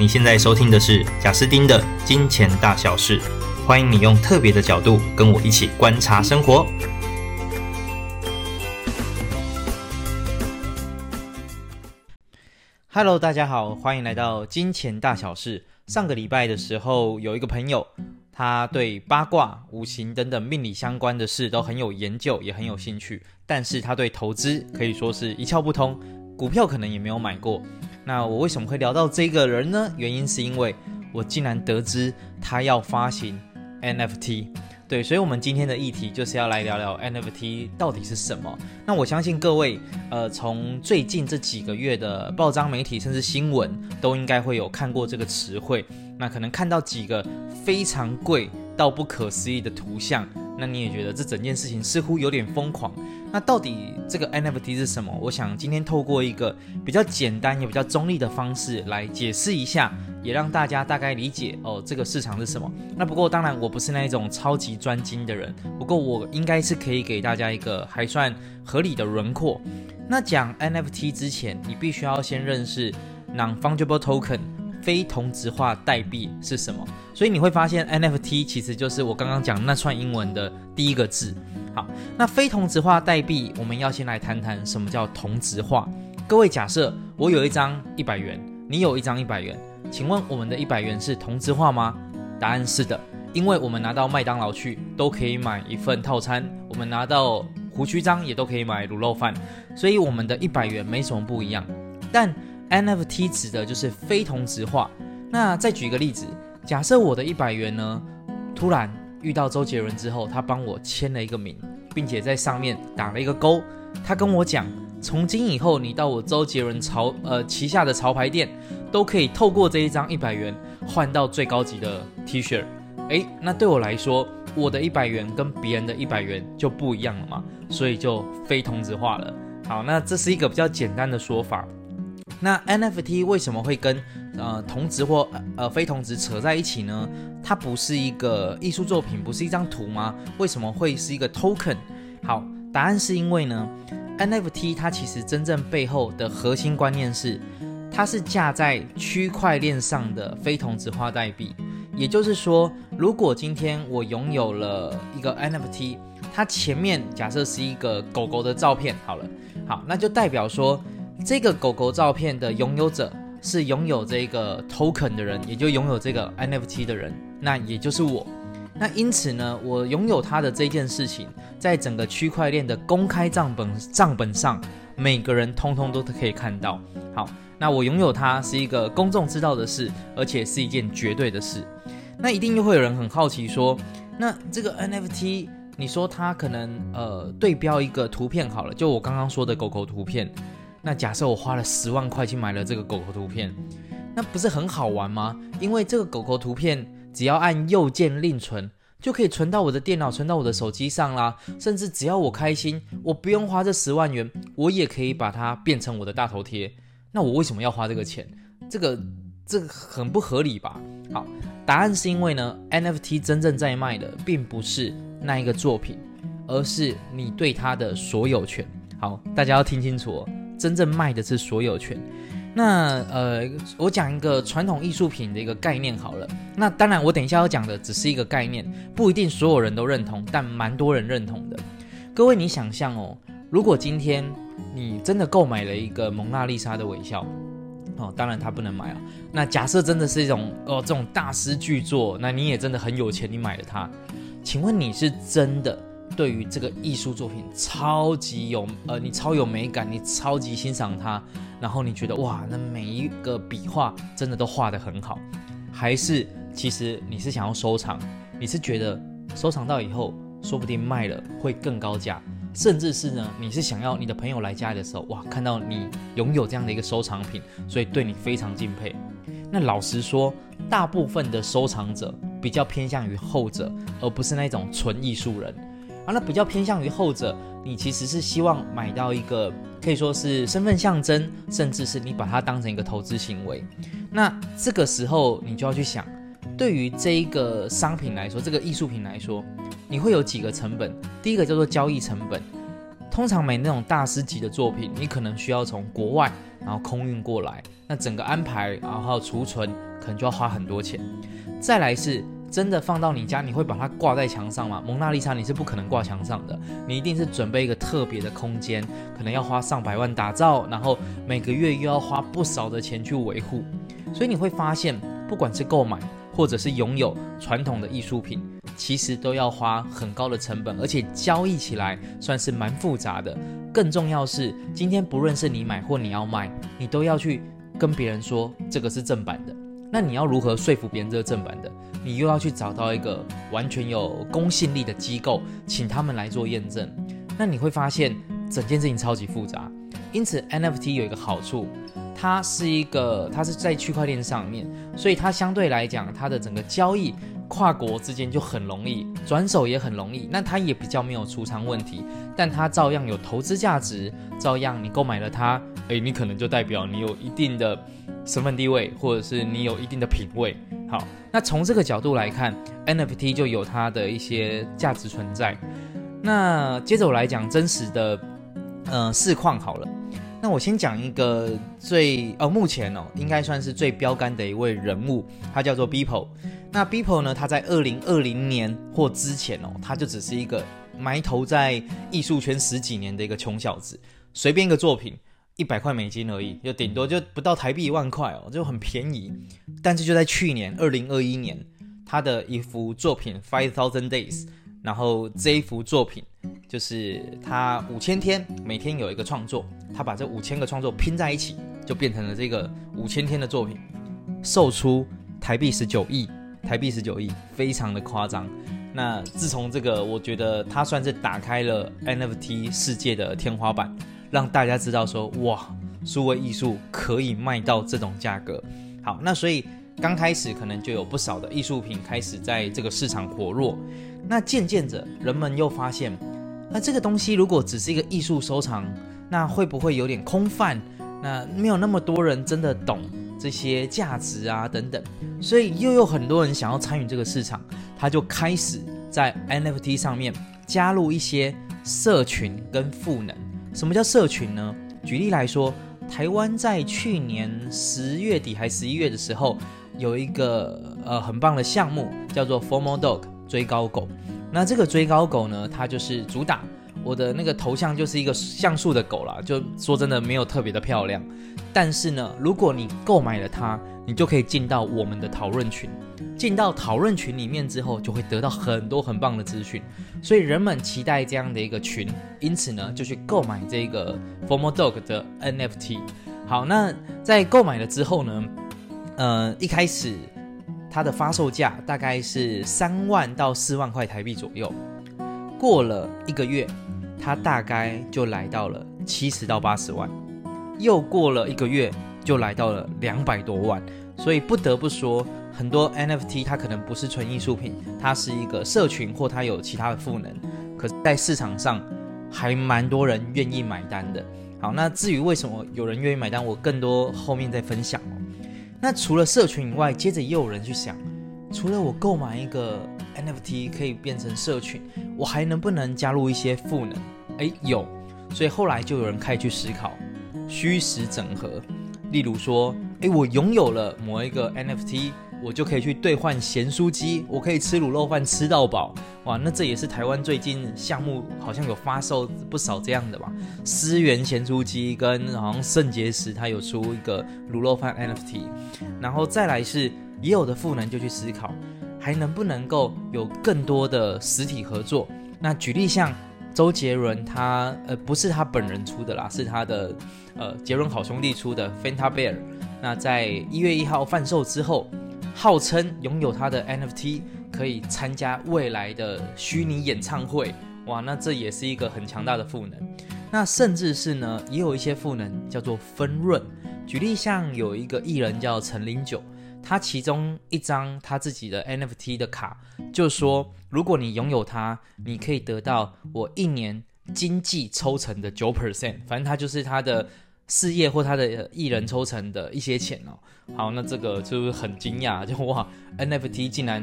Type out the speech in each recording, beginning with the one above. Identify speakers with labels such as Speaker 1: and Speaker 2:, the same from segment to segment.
Speaker 1: 你现在收听的是贾斯丁的金钱大小事，欢迎你用特别的角度跟我一起观察生活。Hello，大家好，欢迎来到金钱大小事。上个礼拜的时候，有一个朋友，他对八卦、五行等等命理相关的事都很有研究，也很有兴趣，但是他对投资可以说是一窍不通，股票可能也没有买过。那我为什么会聊到这个人呢？原因是因为我竟然得知他要发行 NFT，对，所以我们今天的议题就是要来聊聊 NFT 到底是什么。那我相信各位，呃，从最近这几个月的报章媒体甚至新闻，都应该会有看过这个词汇。那可能看到几个非常贵到不可思议的图像。那你也觉得这整件事情似乎有点疯狂？那到底这个 NFT 是什么？我想今天透过一个比较简单也比较中立的方式来解释一下，也让大家大概理解哦，这个市场是什么。那不过当然我不是那一种超级专精的人，不过我应该是可以给大家一个还算合理的轮廓。那讲 NFT 之前，你必须要先认识 Non-Fungible Token。非同质化代币是什么？所以你会发现 NFT 其实就是我刚刚讲那串英文的第一个字。好，那非同质化代币，我们要先来谈谈什么叫同质化。各位，假设我有一张一百元，你有一张一百元，请问我们的一百元是同质化吗？答案是的，因为我们拿到麦当劳去都可以买一份套餐，我们拿到胡须张也都可以买卤肉饭，所以我们的一百元没什么不一样。但 NFT 指的就是非同质化。那再举一个例子，假设我的一百元呢，突然遇到周杰伦之后，他帮我签了一个名，并且在上面打了一个勾。他跟我讲，从今以后你到我周杰伦潮呃旗下的潮牌店，都可以透过这一张一百元换到最高级的 T 恤。诶，那对我来说，我的一百元跟别人的一百元就不一样了嘛，所以就非同质化了。好，那这是一个比较简单的说法。那 NFT 为什么会跟呃同质或呃非同质扯在一起呢？它不是一个艺术作品，不是一张图吗？为什么会是一个 token？好，答案是因为呢，NFT 它其实真正背后的核心观念是，它是架在区块链上的非同质化代币。也就是说，如果今天我拥有了一个 NFT，它前面假设是一个狗狗的照片，好了，好，那就代表说。这个狗狗照片的拥有者是拥有这个 token 的人，也就拥有这个 NFT 的人，那也就是我。那因此呢，我拥有它的这件事情，在整个区块链的公开账本账本上，每个人通通都可以看到。好，那我拥有它是一个公众知道的事，而且是一件绝对的事。那一定又会有人很好奇说，那这个 NFT，你说它可能呃对标一个图片好了，就我刚刚说的狗狗图片。那假设我花了十万块去买了这个狗狗图片，那不是很好玩吗？因为这个狗狗图片只要按右键另存，就可以存到我的电脑、存到我的手机上啦。甚至只要我开心，我不用花这十万元，我也可以把它变成我的大头贴。那我为什么要花这个钱？这个这个很不合理吧？好，答案是因为呢，NFT 真正在卖的并不是那一个作品，而是你对它的所有权。好，大家要听清楚哦。真正卖的是所有权。那呃，我讲一个传统艺术品的一个概念好了。那当然，我等一下要讲的只是一个概念，不一定所有人都认同，但蛮多人认同的。各位，你想象哦，如果今天你真的购买了一个蒙娜丽莎的微笑，哦，当然它不能买啊。那假设真的是一种哦这种大师巨作，那你也真的很有钱，你买了它，请问你是真的？对于这个艺术作品超级有呃，你超有美感，你超级欣赏它，然后你觉得哇，那每一个笔画真的都画得很好，还是其实你是想要收藏，你是觉得收藏到以后说不定卖了会更高价，甚至是呢，你是想要你的朋友来家里的时候，哇，看到你拥有这样的一个收藏品，所以对你非常敬佩。那老实说，大部分的收藏者比较偏向于后者，而不是那种纯艺术人。啊，那比较偏向于后者，你其实是希望买到一个可以说是身份象征，甚至是你把它当成一个投资行为。那这个时候你就要去想，对于这一个商品来说，这个艺术品来说，你会有几个成本？第一个叫做交易成本，通常买那种大师级的作品，你可能需要从国外然后空运过来，那整个安排然后储存可能就要花很多钱。再来是真的放到你家，你会把它挂在墙上吗？蒙娜丽莎你是不可能挂墙上的，你一定是准备一个特别的空间，可能要花上百万打造，然后每个月又要花不少的钱去维护。所以你会发现，不管是购买或者是拥有传统的艺术品，其实都要花很高的成本，而且交易起来算是蛮复杂的。更重要是，今天不论是你买或你要卖，你都要去跟别人说这个是正版的。那你要如何说服别人这个正版的？你又要去找到一个完全有公信力的机构，请他们来做验证。那你会发现整件事情超级复杂。因此，NFT 有一个好处。它是一个，它是在区块链上面，所以它相对来讲，它的整个交易跨国之间就很容易，转手也很容易。那它也比较没有储藏问题，但它照样有投资价值，照样你购买了它，诶，你可能就代表你有一定的身份地位，或者是你有一定的品味。好，那从这个角度来看，NFT 就有它的一些价值存在。那接着我来讲真实的，呃，市况好了。那我先讲一个最呃、哦，目前哦，应该算是最标杆的一位人物，他叫做 Beeple。那 Beeple 呢，他在二零二零年或之前哦，他就只是一个埋头在艺术圈十几年的一个穷小子，随便一个作品一百块美金而已，就顶多就不到台币一万块哦，就很便宜。但是就在去年二零二一年，他的一幅作品 Five Thousand Days。然后这一幅作品就是他五千天，每天有一个创作，他把这五千个创作拼在一起，就变成了这个五千天的作品，售出台币十九亿，台币十九亿，非常的夸张。那自从这个，我觉得他算是打开了 NFT 世界的天花板，让大家知道说，哇，数位艺术可以卖到这种价格。好，那所以刚开始可能就有不少的艺术品开始在这个市场活络。那渐渐着，人们又发现，那这个东西如果只是一个艺术收藏，那会不会有点空泛？那没有那么多人真的懂这些价值啊等等，所以又有很多人想要参与这个市场，他就开始在 NFT 上面加入一些社群跟赋能。什么叫社群呢？举例来说，台湾在去年十月底还十一月的时候，有一个呃很棒的项目，叫做 Formal Dog。追高狗，那这个追高狗呢，它就是主打我的那个头像就是一个像素的狗啦，就说真的没有特别的漂亮，但是呢，如果你购买了它，你就可以进到我们的讨论群，进到讨论群里面之后，就会得到很多很棒的资讯，所以人们期待这样的一个群，因此呢，就去购买这个 Formal Dog 的 NFT。好，那在购买了之后呢，呃，一开始。它的发售价大概是三万到四万块台币左右，过了一个月，它大概就来到了七十到八十万，又过了一个月，就来到了两百多万。所以不得不说，很多 NFT 它可能不是纯艺术品，它是一个社群或它有其他的赋能，可是在市场上还蛮多人愿意买单的。好，那至于为什么有人愿意买单，我更多后面再分享。那除了社群以外，接着也有人去想，除了我购买一个 NFT 可以变成社群，我还能不能加入一些赋能？诶，有，所以后来就有人开始去思考虚实整合。例如说，诶，我拥有了某一个 NFT。我就可以去兑换咸酥鸡，我可以吃卤肉饭吃到饱，哇！那这也是台湾最近项目好像有发售不少这样的吧？思源咸酥鸡跟好像圣结石，它有出一个卤肉饭 NFT，然后再来是也有的赋能就去思考，还能不能够有更多的实体合作？那举例像周杰伦他呃不是他本人出的啦，是他的呃杰伦好兄弟出的 Fanta Bear，那在一月一号贩售之后。号称拥有他的 NFT 可以参加未来的虚拟演唱会，哇，那这也是一个很强大的赋能。那甚至是呢，也有一些赋能叫做分润。举例像有一个艺人叫陈零九，他其中一张他自己的 NFT 的卡，就说如果你拥有它，你可以得到我一年经济抽成的九 percent，反正他就是他的。事业或他的艺人抽成的一些钱哦，好，那这个就是很惊讶，就哇，NFT 竟然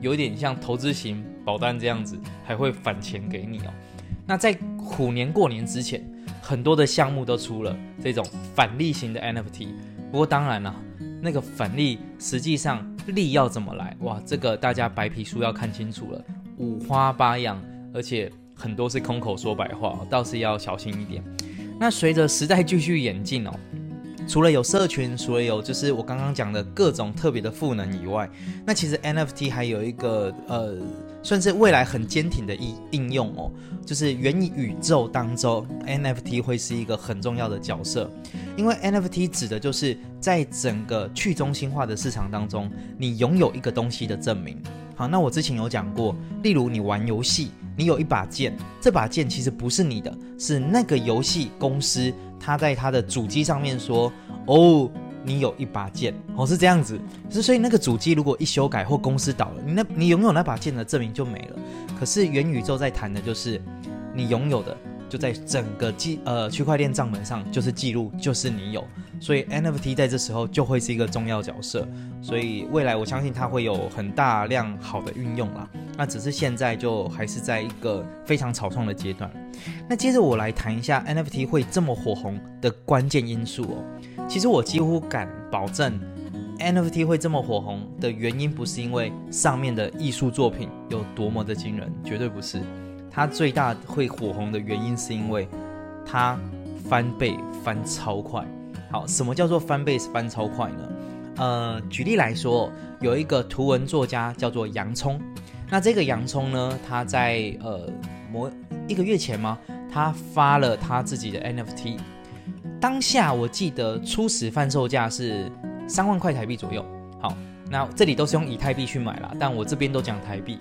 Speaker 1: 有点像投资型保单这样子，还会返钱给你哦。那在虎年过年之前，很多的项目都出了这种返利型的 NFT。不过当然了，那个反例实际上力要怎么来？哇，这个大家白皮书要看清楚了，五花八样，而且很多是空口说白话，倒是要小心一点。那随着时代继续演进哦。除了有社群，除了有就是我刚刚讲的各种特别的赋能以外，那其实 NFT 还有一个呃，算是未来很坚挺的应应用哦，就是元宇宙当中 NFT 会是一个很重要的角色，因为 NFT 指的就是在整个去中心化的市场当中，你拥有一个东西的证明。好，那我之前有讲过，例如你玩游戏，你有一把剑，这把剑其实不是你的，是那个游戏公司。他在他的主机上面说：“哦，你有一把剑哦，是这样子。是所以那个主机如果一修改或公司倒了，你那你拥有那把剑的证明就没了。可是元宇宙在谈的就是你拥有的，就在整个记呃区块链账本上就是记录，就是你有。所以 NFT 在这时候就会是一个重要角色。所以未来我相信它会有很大量好的运用啦。那只是现在就还是在一个非常草创的阶段。”那接着我来谈一下 NFT 会这么火红的关键因素哦。其实我几乎敢保证，NFT 会这么火红的原因不是因为上面的艺术作品有多么的惊人，绝对不是。它最大会火红的原因是因为它翻倍翻超快。好，什么叫做翻倍翻超快呢？呃，举例来说，有一个图文作家叫做洋葱。那这个洋葱呢，他在呃模。一个月前吗？他发了他自己的 NFT，当下我记得初始贩售价是三万块台币左右。好，那这里都是用以太币去买啦，但我这边都讲台币。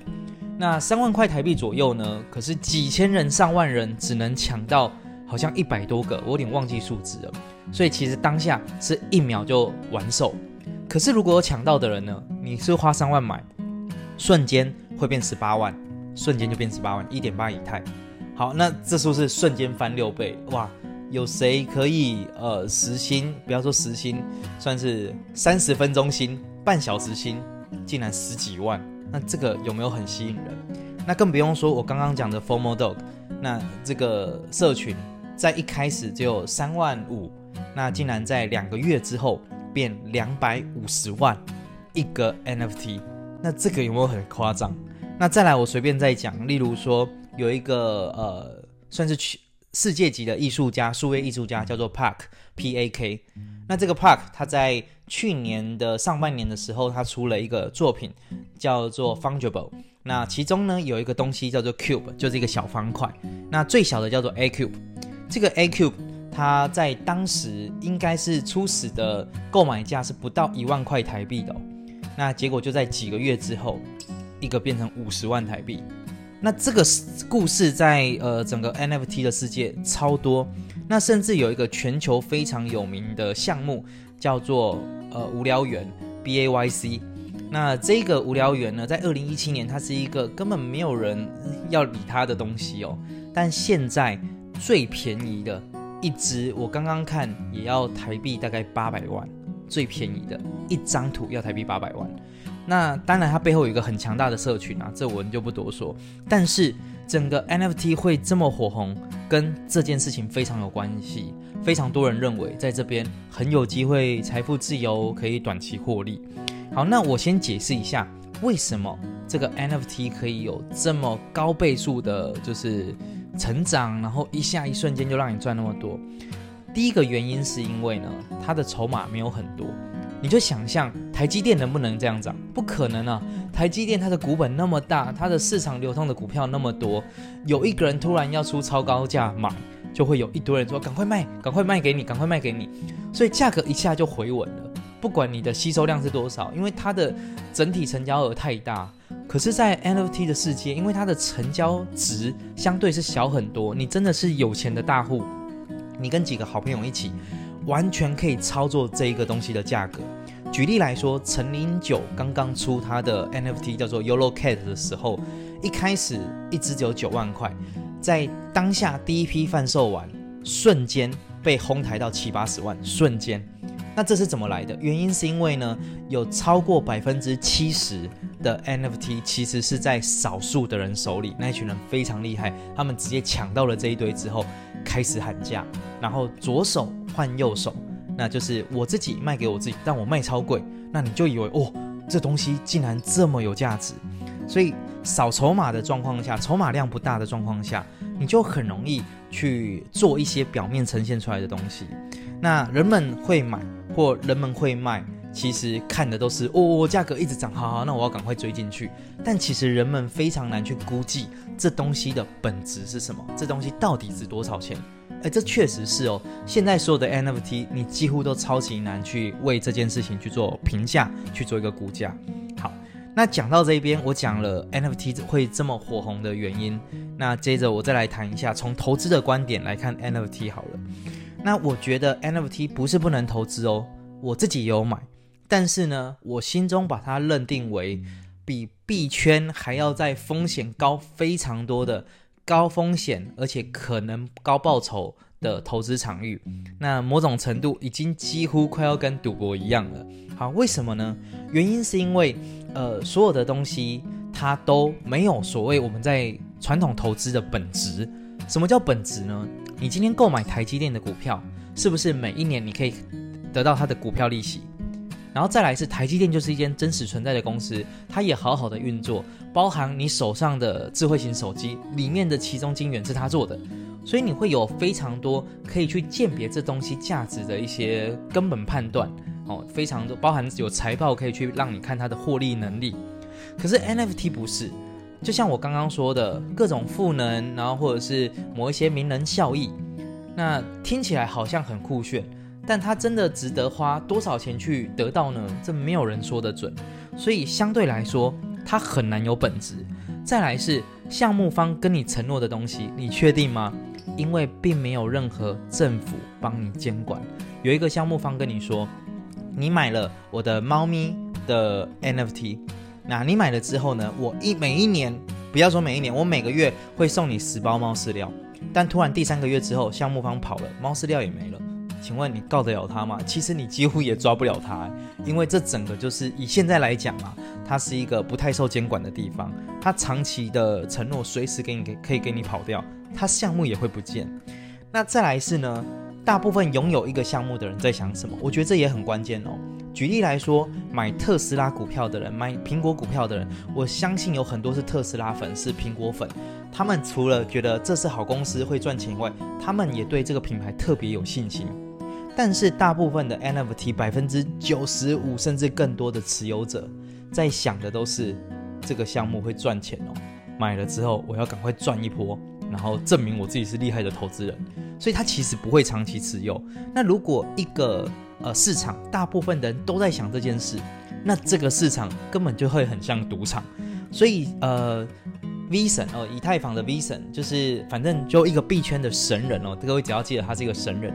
Speaker 1: 那三万块台币左右呢？可是几千人、上万人只能抢到好像一百多个，我有点忘记数字了。所以其实当下是一秒就完售。可是如果有抢到的人呢？你是花三万买，瞬间会变十八万，瞬间就变十八万，一点八以太。好，那这是不是瞬间翻六倍？哇，有谁可以呃时薪？不要说时薪，算是三十分钟薪、半小时薪，竟然十几万？那这个有没有很吸引人？那更不用说我刚刚讲的 Formo Dog，那这个社群在一开始只有三万五，那竟然在两个月之后变两百五十万一个 NFT，那这个有没有很夸张？那再来，我随便再讲，例如说。有一个呃，算是世界级的艺术家，数位艺术家，叫做 Park P A K。那这个 Park 他在去年的上半年的时候，他出了一个作品，叫做 Fungible。那其中呢，有一个东西叫做 Cube，就是一个小方块。那最小的叫做 A Cube。这个 A Cube 它在当时应该是初始的购买价是不到一万块台币的。那结果就在几个月之后，一个变成五十万台币。那这个故事在呃整个 NFT 的世界超多，那甚至有一个全球非常有名的项目叫做呃无聊猿 B A Y C。那这个无聊猿呢，在二零一七年它是一个根本没有人要理它的东西哦，但现在最便宜的一只，我刚刚看也要台币大概八百万，最便宜的一张图要台币八百万。那当然，它背后有一个很强大的社群啊，这我们就不多说。但是整个 NFT 会这么火红，跟这件事情非常有关系。非常多人认为在这边很有机会财富自由，可以短期获利。好，那我先解释一下为什么这个 NFT 可以有这么高倍数的，就是成长，然后一下一瞬间就让你赚那么多。第一个原因是因为呢，它的筹码没有很多。你就想象台积电能不能这样涨？不可能啊！台积电它的股本那么大，它的市场流通的股票那么多，有一个人突然要出超高价买，就会有一堆人说赶快卖，赶快卖给你，赶快卖给你，所以价格一下就回稳了。不管你的吸收量是多少，因为它的整体成交额太大。可是，在 NFT 的世界，因为它的成交值相对是小很多，你真的是有钱的大户，你跟几个好朋友一起。完全可以操作这一个东西的价格。举例来说，陈林九刚刚出他的 NFT 叫做 Yolo Cat 的时候，一开始一只只有九万块，在当下第一批贩售完，瞬间被哄抬到七八十万，瞬间。那这是怎么来的？原因是因为呢，有超过百分之七十的 NFT 其实是在少数的人手里，那一群人非常厉害，他们直接抢到了这一堆之后，开始喊价，然后左手换右手，那就是我自己卖给我自己，但我卖超贵，那你就以为哦，这东西竟然这么有价值。所以少筹码的状况下，筹码量不大的状况下，你就很容易去做一些表面呈现出来的东西。那人们会买或人们会卖。其实看的都是哦，价格一直涨，好好，那我要赶快追进去。但其实人们非常难去估计这东西的本质是什么，这东西到底值多少钱？哎，这确实是哦。现在所有的 NFT，你几乎都超级难去为这件事情去做评价，去做一个估价。好，那讲到这边，我讲了 NFT 会这么火红的原因。那接着我再来谈一下，从投资的观点来看 NFT 好了。那我觉得 NFT 不是不能投资哦，我自己也有买。但是呢，我心中把它认定为比币圈还要在风险高非常多的高风险，而且可能高报酬的投资场域。那某种程度已经几乎快要跟赌博一样了。好，为什么呢？原因是因为，呃，所有的东西它都没有所谓我们在传统投资的本质。什么叫本质呢？你今天购买台积电的股票，是不是每一年你可以得到它的股票利息？然后再来是台积电，就是一间真实存在的公司，它也好好的运作，包含你手上的智慧型手机里面的其中晶圆是它做的，所以你会有非常多可以去鉴别这东西价值的一些根本判断哦，非常多包含有财报可以去让你看它的获利能力。可是 NFT 不是，就像我刚刚说的各种赋能，然后或者是某一些名人效益，那听起来好像很酷炫。但它真的值得花多少钱去得到呢？这没有人说得准，所以相对来说，它很难有本质。再来是项目方跟你承诺的东西，你确定吗？因为并没有任何政府帮你监管。有一个项目方跟你说，你买了我的猫咪的 NFT，那你买了之后呢，我一每一年，不要说每一年，我每个月会送你十包猫饲料。但突然第三个月之后，项目方跑了，猫饲料也没了。请问你告得了他吗？其实你几乎也抓不了他，因为这整个就是以现在来讲啊，它是一个不太受监管的地方。它长期的承诺随时给你给可以给你跑掉，它项目也会不见。那再来是呢，大部分拥有一个项目的人在想什么？我觉得这也很关键哦。举例来说，买特斯拉股票的人，买苹果股票的人，我相信有很多是特斯拉粉，是苹果粉。他们除了觉得这是好公司会赚钱以外，他们也对这个品牌特别有信心。但是大部分的 NFT 百分之九十五甚至更多的持有者，在想的都是这个项目会赚钱哦，买了之后我要赶快赚一波，然后证明我自己是厉害的投资人，所以他其实不会长期持有。那如果一个呃市场大部分的人都在想这件事，那这个市场根本就会很像赌场。所以呃，V 神哦，以太坊的 V 神就是反正就一个币圈的神人哦，各位只要记得他是一个神人。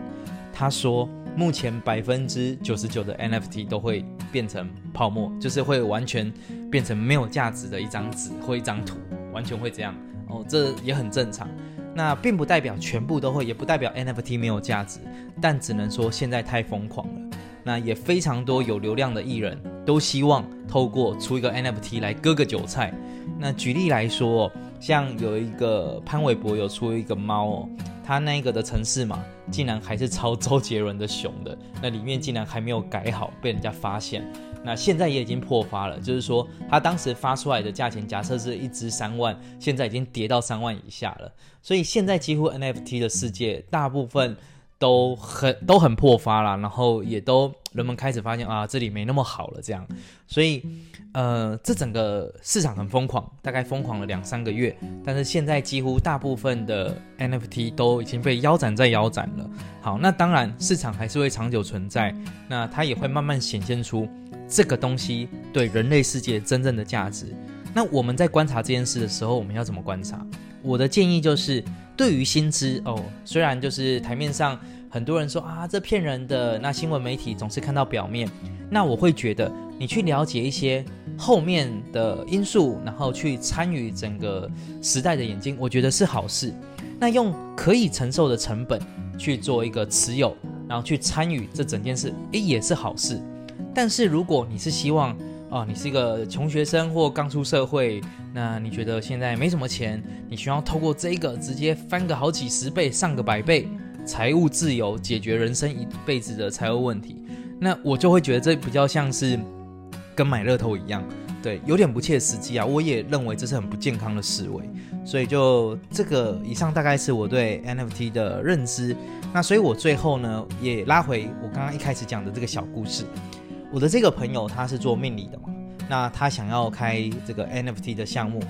Speaker 1: 他说，目前百分之九十九的 NFT 都会变成泡沫，就是会完全变成没有价值的一张纸或一张图，完全会这样哦，这也很正常。那并不代表全部都会，也不代表 NFT 没有价值，但只能说现在太疯狂了。那也非常多有流量的艺人都希望透过出一个 NFT 来割个韭菜。那举例来说，像有一个潘玮柏有出一个猫哦。他那个的城市嘛竟然还是抄周杰伦的熊的，那里面竟然还没有改好，被人家发现。那现在也已经破发了，就是说他当时发出来的价钱，假设是一只三万，现在已经跌到三万以下了。所以现在几乎 NFT 的世界大部分都很都很破发了，然后也都人们开始发现啊，这里没那么好了这样。所以。呃，这整个市场很疯狂，大概疯狂了两三个月，但是现在几乎大部分的 NFT 都已经被腰斩再腰斩了。好，那当然市场还是会长久存在，那它也会慢慢显现出这个东西对人类世界真正的价值。那我们在观察这件事的时候，我们要怎么观察？我的建议就是，对于新知哦，虽然就是台面上很多人说啊，这骗人的，那新闻媒体总是看到表面，那我会觉得你去了解一些。后面的因素，然后去参与整个时代的眼睛，我觉得是好事。那用可以承受的成本去做一个持有，然后去参与这整件事，诶，也是好事。但是如果你是希望啊、你是一个穷学生或刚出社会，那你觉得现在没什么钱，你需要透过这个直接翻个好几十倍、上个百倍，财务自由，解决人生一辈子的财务问题，那我就会觉得这比较像是跟买乐透一样，对，有点不切实际啊。我也认为这是很不健康的思维，所以就这个以上大概是我对 NFT 的认知。那所以我最后呢也拉回我刚刚一开始讲的这个小故事，我的这个朋友他是做命理的嘛，那他想要开这个 NFT 的项目。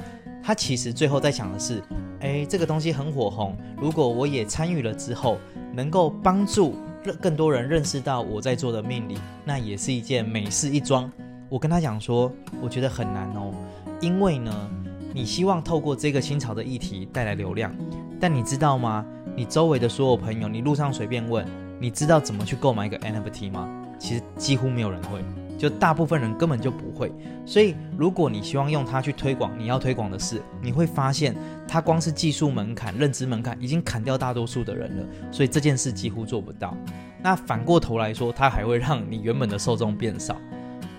Speaker 1: 他其实最后在想的是，诶，这个东西很火红，如果我也参与了之后，能够帮助更多人认识到我在做的命理，那也是一件美事一桩。我跟他讲说，我觉得很难哦，因为呢，你希望透过这个新潮的议题带来流量，但你知道吗？你周围的所有朋友，你路上随便问，你知道怎么去购买一个 NFT 吗？其实几乎没有人会。就大部分人根本就不会，所以如果你希望用它去推广你要推广的事，你会发现它光是技术门槛、认知门槛已经砍掉大多数的人了，所以这件事几乎做不到。那反过头来说，它还会让你原本的受众变少。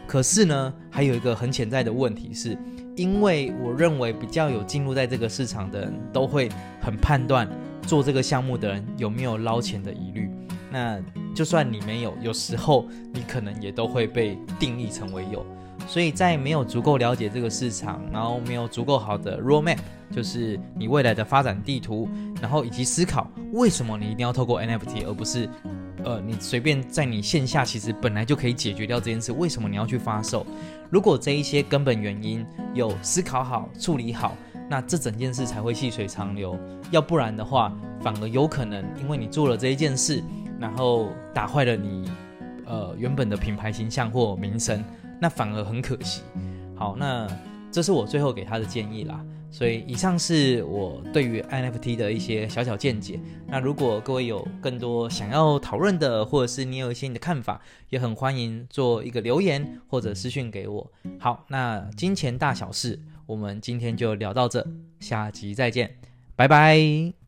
Speaker 1: 可是呢，还有一个很潜在的问题是，因为我认为比较有进入在这个市场的人都会很判断做这个项目的人有没有捞钱的疑虑。那就算你没有，有时候你可能也都会被定义成为有。所以在没有足够了解这个市场，然后没有足够好的 roadmap，就是你未来的发展地图，然后以及思考为什么你一定要透过 NFT，而不是呃你随便在你线下其实本来就可以解决掉这件事，为什么你要去发售？如果这一些根本原因有思考好、处理好，那这整件事才会细水长流。要不然的话，反而有可能因为你做了这一件事。然后打坏了你，呃，原本的品牌形象或名声，那反而很可惜。好，那这是我最后给他的建议啦。所以以上是我对于 NFT 的一些小小见解。那如果各位有更多想要讨论的，或者是你有一些你的看法，也很欢迎做一个留言或者私讯给我。好，那金钱大小事，我们今天就聊到这，下集再见，拜拜。